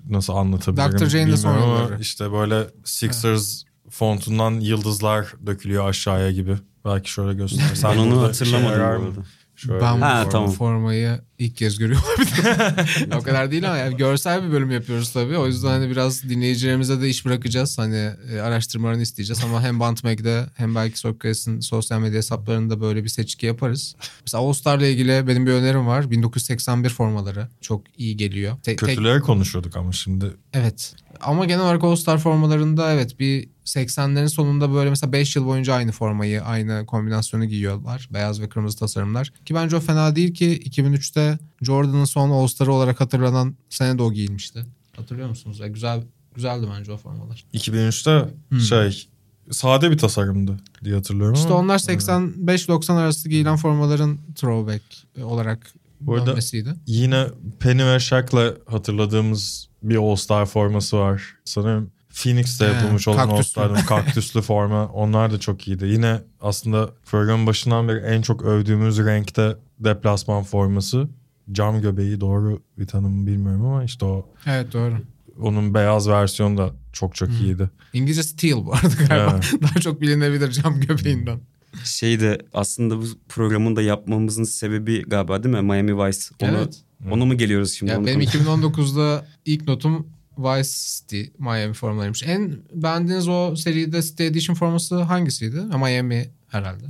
Nasıl anlatabilirim Dr. Jane'de bilmiyorum ama sonraları. işte böyle Sixers fontundan yıldızlar dökülüyor aşağıya gibi. Belki şöyle göstersem. Ben onu hatırlamadım şey Şöyle Ben Ha, bu forma. tamam. formayı ilk kez görüyor olabilirim. <laughs> <laughs> o kadar değil ama yani görsel bir bölüm yapıyoruz tabii. O yüzden hani biraz dinleyicilerimize de iş bırakacağız. Hani e, araştırmalarını isteyeceğiz ama hem Bantmag'de hem belki Sokrates'in sosyal medya hesaplarında böyle bir seçki yaparız. Mesela All Star'la ilgili benim bir önerim var. 1981 formaları çok iyi geliyor. Te- tek- Kötüleri konuşuyorduk ama şimdi Evet. Ama genel olarak All Star formalarında evet bir 80'lerin sonunda böyle mesela 5 yıl boyunca aynı formayı, aynı kombinasyonu giyiyorlar. Beyaz ve kırmızı tasarımlar. Ki bence o fena değil ki 2003'te Jordan'ın son All Star'ı olarak hatırlanan sene de o giyilmişti. Hatırlıyor musunuz? Ya güzel güzeldi bence o formalar. 2003'te Hmm. şey sade bir tasarımdı diye hatırlıyorum İşte ama. onlar 85-90 arası giyilen formaların throwback olarak Bu arada- dönmesiydi. Yine Penny ve Shaq'la hatırladığımız bir All-Star forması var. Sanırım Phoenix'te He, yapılmış olan <laughs> kaktüslü. All-Star'ın kaktüslü forma. Onlar da çok iyiydi. Yine aslında programın başından beri en çok övdüğümüz renkte deplasman forması. Cam göbeği doğru bir tanımı bilmiyorum ama işte o Evet doğru. onun beyaz versiyonu da çok çok iyiydi. İngilizce steel bu arada galiba. Evet. <laughs> Daha çok bilinebilir cam göbeğinden. Şey de aslında bu programın da yapmamızın sebebi galiba değil mi? Miami Vice. Onu, Evet. Ona mı geliyoruz şimdi? Ya benim konuş- 2019'da ilk notum Vice City Miami formalarıymış. En beğendiğiniz o seride City Edition forması hangisiydi? Ha, Miami herhalde.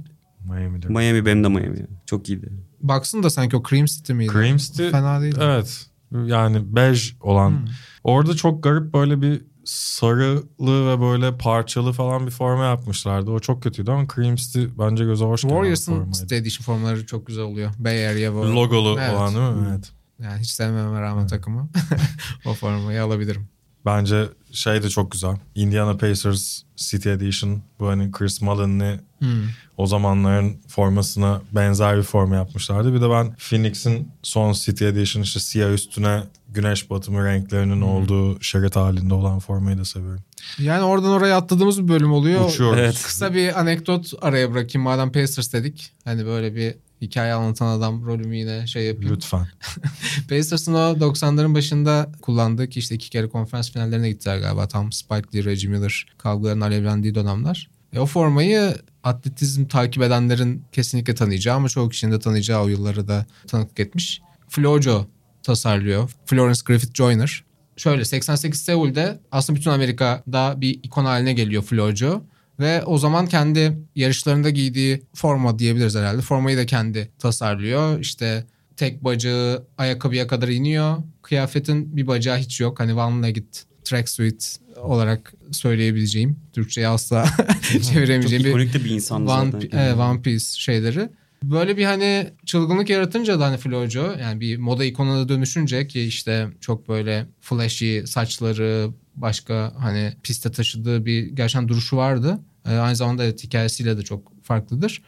Miami'de. Miami benim de Miami. Çok iyiydi. Baksın da sanki o Cream City miydi? Cream City Fena değil. Evet. Yani bej olan. Hmm. Orada çok garip böyle bir sarılı ve böyle parçalı falan bir forma yapmışlardı. O çok kötüydü ama Cream City bence göze hoş gelen Warriors'ın. City Edition formaları çok güzel oluyor. Bay Area bu. Logolu Evet. olan değil mi? Evet. Yani hiç sevmeme rağmen takımı. <laughs> o formayı alabilirim. Bence şey de çok güzel. Indiana Pacers City Edition. Bu hani Chris Mullin'li Hmm. o zamanların formasına benzer bir forma yapmışlardı. Bir de ben Phoenix'in son City Edition işte siyah üstüne güneş batımı renklerinin olduğu şerit halinde olan formayı da seviyorum. Yani oradan oraya atladığımız bir bölüm oluyor. Uçuyoruz. Evet. Kısa bir anekdot araya bırakayım madem Pacers dedik. Hani böyle bir hikaye anlatan adam rolümü yine şey yapayım. Lütfen. <laughs> Pacers'ın o 90'ların başında kullandığı ki işte iki kere konferans finallerine gittiler galiba. Tam Spike Lee, Reggie Miller kavgaların alevlendiği dönemler. E, o formayı atletizm takip edenlerin kesinlikle tanıyacağı ama çoğu kişinin de tanıyacağı o yılları da tanıklık etmiş. Flojo tasarlıyor. Florence Griffith Joyner. Şöyle 88 Seul'de aslında bütün Amerika'da bir ikon haline geliyor Flojo. Ve o zaman kendi yarışlarında giydiği forma diyebiliriz herhalde. Formayı da kendi tasarlıyor. İşte tek bacağı ayakkabıya kadar iniyor. Kıyafetin bir bacağı hiç yok. Hani one legged tracksuit olarak söyleyebileceğim. Türkçe'ye asla <laughs> Çok çeviremeyeceğim bir ikonik de bir insan One, zaten. evet, One Piece şeyleri. Böyle bir hani çılgınlık yaratınca da hani Flojo yani bir moda ikonuna dönüşünce ki işte çok böyle flashy saçları başka hani piste taşıdığı bir gerçekten duruşu vardı. Ee, aynı zamanda evet, hikayesiyle de çok farklıdır.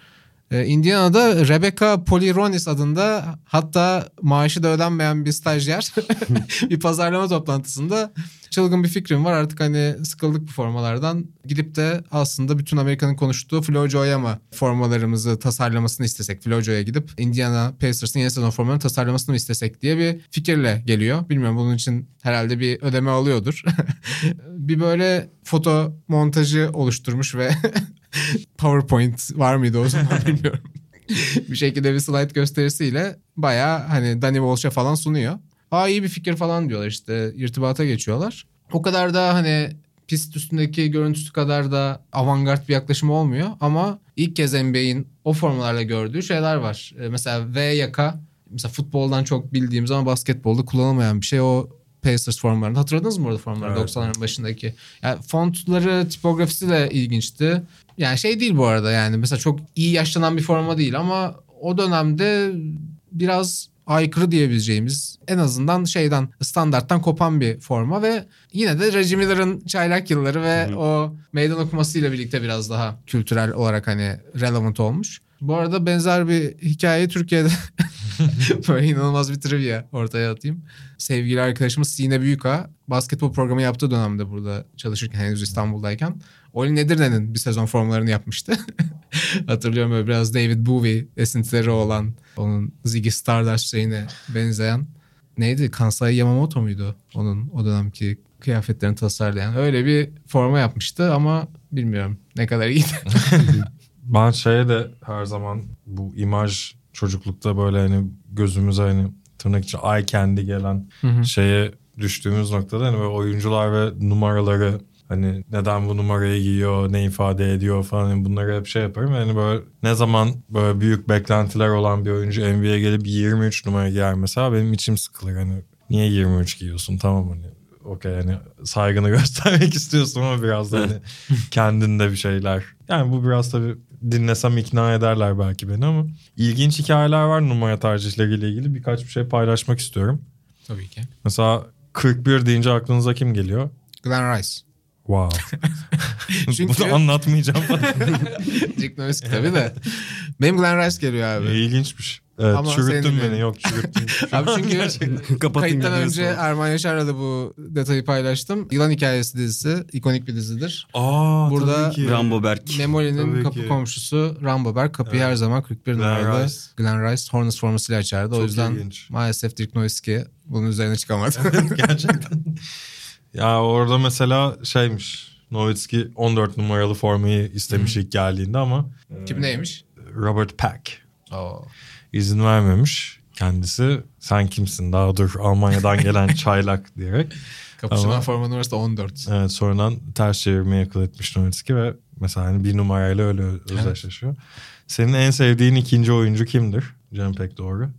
Ee, Indiana'da Rebecca Polironis adında hatta maaşı da ödenmeyen bir stajyer <laughs> bir pazarlama toplantısında çılgın bir fikrim var artık hani sıkıldık bu formalardan gidip de aslında bütün Amerika'nın konuştuğu Flojo'ya mı formalarımızı tasarlamasını istesek Flojo'ya gidip Indiana Pacers'ın yeni sezon formalarını tasarlamasını mı istesek diye bir fikirle geliyor. Bilmiyorum bunun için herhalde bir ödeme alıyordur. <laughs> bir böyle foto montajı oluşturmuş ve <laughs> <laughs> PowerPoint var mıydı o zaman <laughs> bilmiyorum. bir şekilde bir slide gösterisiyle bayağı hani Danny Walsh'a falan sunuyor. Aa iyi bir fikir falan diyorlar işte irtibata geçiyorlar. O kadar da hani pist üstündeki görüntüsü kadar da avantgard bir yaklaşım olmuyor ama ilk kez NBA'in o formalarla gördüğü şeyler var. Ee, mesela V yaka mesela futboldan çok bildiğimiz ama basketbolda kullanılmayan bir şey o Pacers formlarında. Hatırladınız mı orada formları Evet. 90'ların başındaki? Yani fontları, tipografisi de ilginçti. Yani şey değil bu arada yani mesela çok iyi yaşlanan bir forma değil ama o dönemde biraz aykırı diyebileceğimiz en azından şeyden standarttan kopan bir forma ve yine de Reggie Miller'ın çaylak yılları ve hı. o meydan okumasıyla birlikte biraz daha kültürel olarak hani relevant olmuş. Bu arada benzer bir hikaye Türkiye'de <laughs> <laughs> böyle inanılmaz bir trivia ortaya atayım. Sevgili arkadaşımız Sine Büyüka basketbol programı yaptığı dönemde burada çalışırken henüz İstanbul'dayken Oli Nedirne'nin bir sezon formlarını yapmıştı. <laughs> Hatırlıyorum böyle biraz David Bowie esintileri olan onun Ziggy Stardust şeyine benzeyen neydi? Kansai Yamamoto muydu? Onun o dönemki kıyafetlerini tasarlayan. Öyle bir forma yapmıştı ama bilmiyorum ne kadar iyiydi. <laughs> Ben şeye de her zaman bu imaj çocuklukta böyle hani gözümüze hani tırnak için eye candy gelen Hı hı. şeye düştüğümüz noktada hani böyle oyuncular ve numaraları hani neden bu numarayı giyiyor, ne ifade ediyor falan hani bunları hep şey yaparım. Yani böyle ne zaman böyle büyük beklentiler olan bir oyuncu NBA'ye gelip 23 numara giyer mesela benim içim sıkılır. Hani niye 23 giyiyorsun tamam hani okey hani saygını <laughs> göstermek istiyorsun ama biraz da hani <laughs> kendinde bir şeyler. Yani bu biraz tabii dinlesem ikna ederler belki beni ama ilginç hikayeler var numara tercihleriyle ilgili birkaç bir şey paylaşmak istiyorum. Tabii ki. Mesela 41 deyince aklınıza kim geliyor? Glenn Rice. Wow. <laughs> Çünkü- Bunu anlatmayacağım. Rick Nowitzki tabii de. Benim Glenn Rice geliyor abi. İlginçmiş. Evet, Ama çürüttün beni. Yok çürüttün. <laughs> Abi çünkü <laughs> kayıttan önce Erman Yaşar'la da bu detayı paylaştım. Yılan Hikayesi dizisi ikonik bir dizidir. Aa, Burada- tabii ki. Rambo Berk. Memoli'nin Tabii kapı ki. komşusu Rambo Berk kapıyı Evet. her zaman 41 Glenn numaralı Rice. Glenn Rice Hornets formasıyla açardı. o Çok yüzden ilginç. maalesef Dirk Nowitzki bunun üzerine çıkamadı. <laughs> Gerçekten. ya orada mesela şeymiş. Nowitzki 14 numaralı formayı istemiş ilk geldiğinde ama Kim neymiş? Robert Pack Oo. İzin vermemiş. Kendisi sen kimsin daha dur Almanya'dan gelen <laughs> çaylak diyerek. Kapışılan Ama- forma numarası da 14. Evet sonradan ters çevirmeyi akıl etmiş Nowitzki ve mesela hani bir numarayla öyle özdeşleşiyor. Senin en sevdiğin ikinci oyuncu kimdir? Cem pek doğru.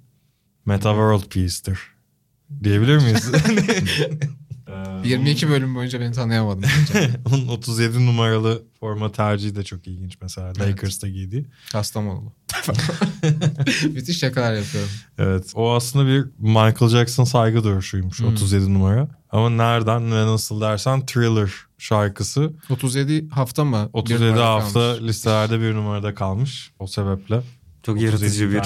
Meta World Peace'tir. Diyebilir miyiz? <laughs> <laughs> 22 bölüm boyunca beni tanıyamadın. Onun 37 numaralı forma tercihi de çok ilginç mesela. Evet. Lakers'ta giydiği. Kastamonu. <laughs> Müthiş şakalar yapıyorum. Evet. O aslında bir Michael Jackson saygı duruşuymuş. Hmm. 37 numara. Ama nereden ve nasıl dersen Thriller şarkısı 37 hafta mı? Bir 37 numarada hafta kalmış? listelerde bir numarada kalmış. O sebeple Çok 37 yaratıcı bir.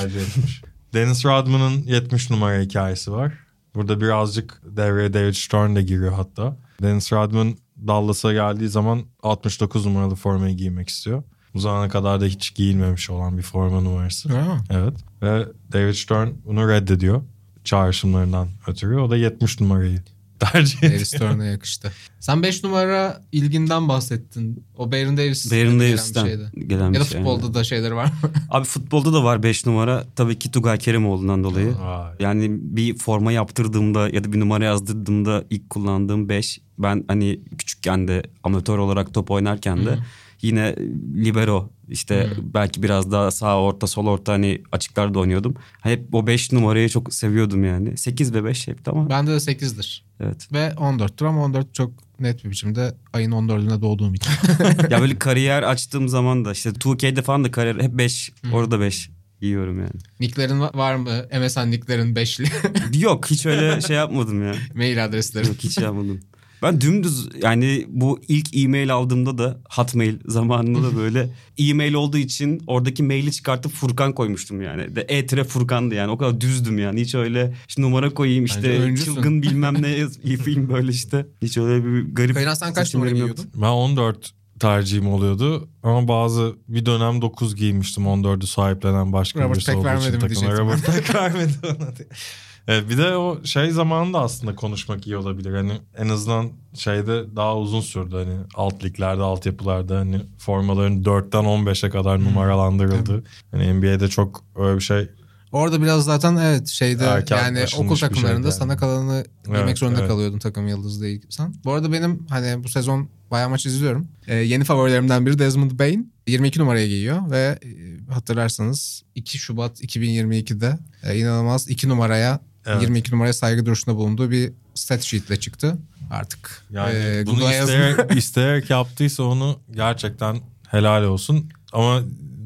Dennis Rodman'ın 70 numara hikayesi var. Burada birazcık devreye David Stern de giriyor hatta. Dennis Rodman Dallas'a geldiği zaman 69 numaralı formayı giymek istiyor. Bu zamana kadar da hiç giyilmemiş olan bir forma numarası. Ha. Evet. Ve David Stern bunu reddediyor çağrışımlarından ötürü. O da 70 numarayı <laughs> tercih ediyor. Davis Stern'e yakıştı. Sen 5 numara ilginden bahsettin. O Baron Davis Baron gelen bir Davis'ten şeydi. gelen bir Ya da şey. futbolda da şeyleri var mı? <laughs> Abi futbolda da var 5 numara. Tabii ki Tugay Kerimoğlu'ndan dolayı. Vay. Yani bir forma yaptırdığımda ya da bir numara yazdırdığımda ilk kullandığım 5. Ben hani küçükken de amatör olarak top oynarken de yine libero işte belki biraz daha sağ orta sol orta hani açıklarda oynuyordum. Hep o 5 numarayı çok seviyordum yani. 8 ve 5 hep tamam. Bende de 8'dir. Evet. Ve 14'tür ama 14 çok net bir biçimde ayın 14'ünde doğduğum için. <laughs> ya böyle <laughs> kariyer açtığım zaman da işte 2K'de falan da kariyer hep 5. Orada 5 yiyorum yani. Nicklerin va- var mı? MSN nicklerin 5'li Yok hiç öyle <laughs> şey yapmadım ya. mail adresleri. Yok hiç yapmadım. Ben dümdüz yani bu ilk e-mail aldığımda da Hotmail zamanında da <laughs> böyle e-mail olduğu için oradaki maili çıkartıp Furkan koymuştum yani. De e Furkan'dı yani o kadar düzdüm yani. Hiç öyle işte numara koyayım işte çılgın bilmem ne <laughs> <laughs> yapayım böyle işte. Hiç öyle bir garip Kayran sen kaç numara giyiyordun? Ben 14 tercihim oluyordu. Ama bazı bir dönem 9 giymiştim 14'ü sahiplenen başka Robert birisi olduğu için vermedi mi diyecektim. Robert Peck vermedi ona diye. Evet, bir de o şey zamanında aslında konuşmak iyi olabilir. Hani en azından şeyde daha uzun sürdü. Hani alt liglerde, altyapılarda hani formaların 4'ten 15'e kadar Hmm. numaralandırıldı. Hani NBA'de çok öyle bir şey Orada biraz zaten evet şeyde Erken yani okul bir takımlarında yani. sana kalanı giymek Evet, zorunda evet. kalıyordun takım yıldızı değilsen. Bu arada benim hani bu sezon bayağı maç izliyorum. Ee, yeni favorilerimden biri Desmond Bain. 22 numaraya giyiyor ve e, hatırlarsanız 2 Şubat 2022'de e, inanılmaz 2 numaraya Evet. 22 numaraya saygı duruşunda bulunduğu bir stat sheetle çıktı. Artık Yani e, bunu Google'a yazın. isteyerek, <laughs> isteyerek yaptıysa onu gerçekten helal olsun. Ama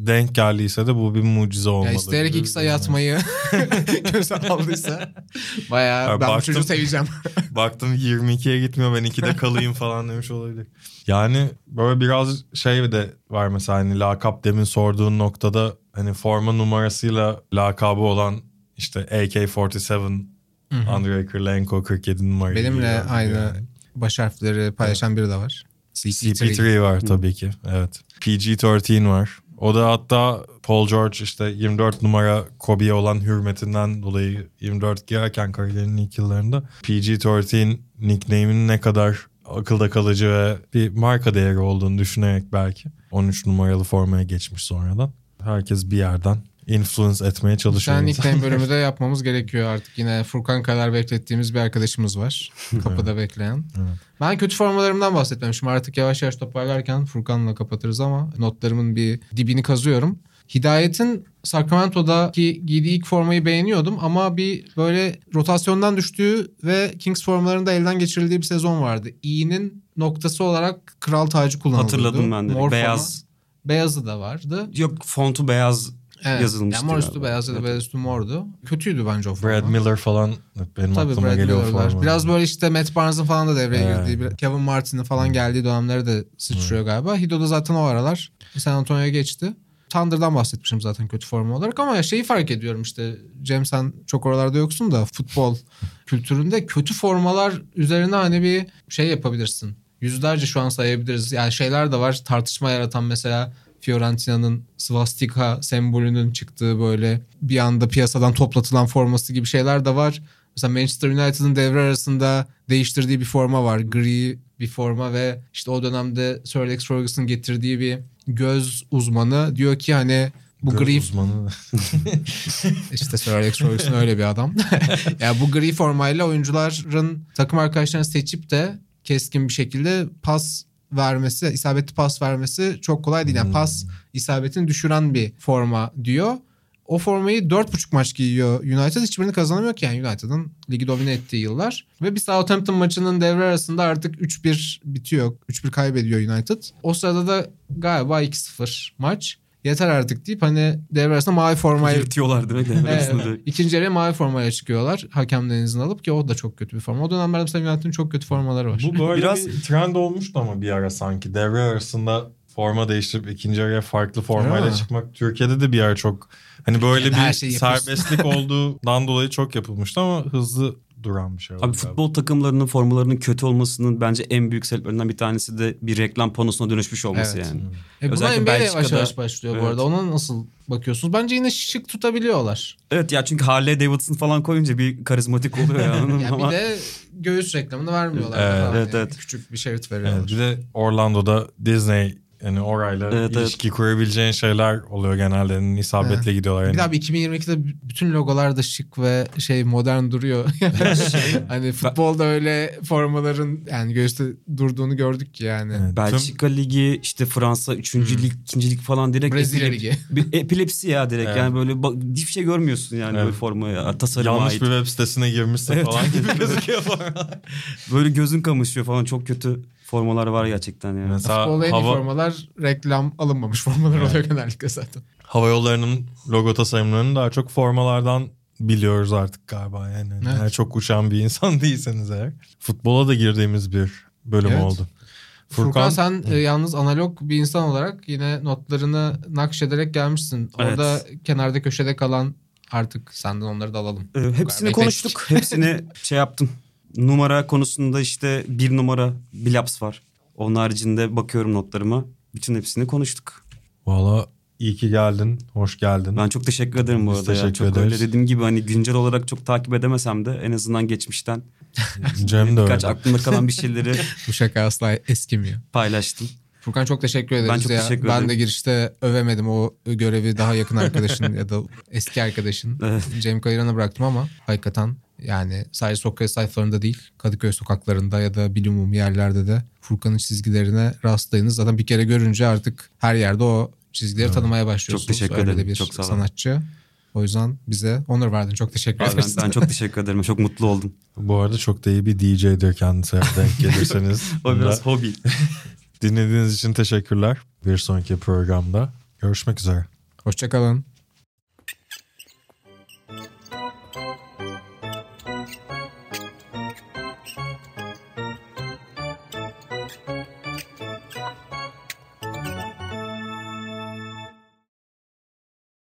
denk geldiyse de bu bir mucize olmalı. Ya isteyerek iki sayı atmayı <laughs> göze aldıysa bayağı Ya ben baktım- çocuğu seveceğim. <laughs> Baktım 22'ye gitmiyor ben 2'de kalayım falan demiş olabilir. Yani böyle biraz şey de var mesela hani lakap demin sorduğun noktada hani forma numarasıyla lakabı olan işte AK-47 Andrei Kirilenko 47 numara. Benimle aynı Yani. baş harfleri paylaşan biri de var. CP3. CP3 var tabii ki. Evet. PG-13 var. O da hatta Paul George işte 24 numara Kobe'ye olan hürmetinden dolayı 24 giyerken kariyerinin ilk yıllarında PG-13 nickname'inin ne kadar akılda kalıcı ve bir marka değeri olduğunu düşünerek belki 13 numaralı formaya geçmiş sonradan. Herkes bir yerden influence etmeye Sen çalışıyor. insan. nickname bölümü de yapmamız gerekiyor artık. Yine Furkan kadar beklettiğimiz bir arkadaşımız var. <laughs> Kapıda bekleyen. Evet. Ben kötü formalarımdan bahsetmemişim. Artık yavaş yavaş toparlarken Furkan'la kapatırız ama notlarımın bir dibini kazıyorum. Hidayet'in Sacramento'daki giydiği ilk formayı beğeniyordum ama bir böyle rotasyondan düştüğü ve Kings formalarında elden geçirildiği bir sezon vardı. İ'nin noktası olarak kral tacı kullanılıyordu. Hatırladım ben de. Mor forma. Beyaz. Beyazı da vardı. Yok fontu beyaz Evet. yazılmıştı Yani mor üstü beyaz ya da Evet. beyaz üstü mordu. Kötüydü bence o forma. Brad Miller falan benim Tabii aklıma Brad geliyor Miller'lar. forma. Biraz böyle işte Matt Barnes'ın falan da devreye Evet. girdiği, Kevin Martin'in falan geldiği dönemlere de sıçrıyor galiba. Hido da zaten o aralar San Antonio'ya geçti. Thunder'dan bahsetmişim zaten kötü forma olarak ama şeyi fark ediyorum işte Cem sen çok oralarda yoksun da futbol <laughs> kültüründe kötü formalar üzerine hani bir şey yapabilirsin. Yüzlerce şu an sayabiliriz. Yani şeyler de var tartışma yaratan mesela Fiorentina'nın swastika sembolünün çıktığı böyle bir anda piyasadan toplatılan forması gibi şeyler de var. Mesela Manchester United'ın devre arasında değiştirdiği bir forma var. Gri bir forma ve işte o dönemde Sir Alex Ferguson getirdiği bir göz uzmanı diyor ki hani bu Göz gri uzmanı. <laughs> işte Sir Alex Ferguson öyle bir adam. <laughs> ya bu gri formayla oyuncuların takım arkadaşlarını seçip de keskin bir şekilde pas vermesi, isabetli pas vermesi çok kolay değil. Yani Hmm. pas isabetini düşüren bir forma diyor. O formayı 4,5 maç giyiyor United. Hiçbirini kazanamıyor ki yani United'ın ligi domine ettiği yıllar. Ve bir Southampton maçının devre arasında artık 3-1 bitiyor. 3-1 kaybediyor United. O sırada da galiba 2-0 maç. Yeter artık deyip hani devre arasında mavi formayı Yırtıyorlar değil mi? Devre arasında Evet. İkinci yarıya mavi formayla çıkıyorlar. Hakemden izin alıp ki o da çok kötü bir forma. O dönemlerde mesela United'ın çok kötü formaları var. Bu böyle Biraz- bir trend olmuştu ama bir ara sanki. Devre arasında forma değiştirip ikinci araya farklı formayla çıkmak. Türkiye'de de bir ara çok hani böyle her bir yapıyorsun. serbestlik olduğundan dolayı çok yapılmıştı ama hızlı duran bir şey oldu. Abi galiba. futbol takımlarının formalarının kötü olmasının bence en büyük sebeplerinden bir tanesi de bir reklam panosuna dönüşmüş olması Evet. yani. E buna Özellikle NBA yavaş yavaş başlıyor bu Evet. arada. Ona nasıl bakıyorsunuz? Bence yine şık tutabiliyorlar. Evet ya çünkü Harley Davidson falan koyunca bir karizmatik oluyor ya. <laughs> anladın mı? Ya Ama bir de göğüs reklamını vermiyorlar. Evet, evet, yani evet. Küçük bir şerit veriyorlar. Evet, bir de Orlando'da Disney yani orayla Evet, evet. ilişki kurabileceğin şeyler oluyor genelde. Yani isabetle gidiyorlar. Yani. Bir daha bir 2022'de bütün logolar da şık ve şey modern duruyor. <laughs> <laughs> hani futbolda öyle formaların yani göğüste durduğunu gördük ki yani. Evet, tüm- Belçika Ligi işte Fransa 3. lig 2. lig falan direkt Brezilya Ligi. <laughs> Bir epilepsi ya direkt Evet. yani böyle hiçbir şey görmüyorsun yani Evet. böyle formaya tasarıma yanlış ait. bir web sitesine girmişsin Evet. falan gibi gözüküyor formalar. Böyle gözün kamaşıyor falan çok kötü formalar var gerçekten yani. Mesela Futbolda en iyi hava, formalar reklam alınmamış formalar Evet. oluyor genellikle zaten. hava yollarının logo tasarımlarını daha çok formalardan biliyoruz artık galiba yani. Evet. Eğer çok uçan bir insan <laughs> değilseniz eğer. Futbola da girdiğimiz bir bölüm Evet. oldu. Furkan, sen e, yalnız analog bir insan olarak yine notlarını nakşederek gelmişsin. Evet. Orada kenarda köşede kalan artık senden onları da alalım. Ee, hepsini konuştuk. hepsini <laughs> şey yaptım. Numara konusunda işte bir numara bilaps var. Onun haricinde bakıyorum notlarıma. Bütün hepsini konuştuk. Valla iyi ki geldin. Hoş geldin. Ben çok teşekkür ederim bu Biz arada. ya. teşekkür Çok ederiz. öyle dediğim gibi hani güncel olarak çok takip edemesem de en azından geçmişten <laughs> Cem de birkaç öyle. aklımda kalan bir şeyleri <laughs> Bu şaka asla eskimiyor. paylaştım. Furkan çok teşekkür ederiz Ben çok ya. teşekkür ben ederim. de girişte övemedim o görevi daha yakın arkadaşın <laughs> ya da eski arkadaşın Evet. Cem Kayıran'a bıraktım ama hakikaten yani sadece Sokrates sayfalarında değil Kadıköy sokaklarında ya da bilimum yerlerde de Furkan'ın çizgilerine rastlayınız. Zaten bir kere görünce artık her yerde o çizgileri Evet. tanımaya başlıyorsunuz. Çok teşekkür Öyle ederim. de bir Çok sağ olun. sanatçı. O yüzden bize onur verdin. Çok teşekkür Ben, ederiz. ben çok teşekkür ederim. Çok mutlu oldum. Bu arada çok da iyi bir DJ'dir kendisi eğer denk <laughs> gelirseniz. O biraz hobi. Dinlediğiniz için teşekkürler. Bir sonraki programda görüşmek üzere. Hoşçakalın.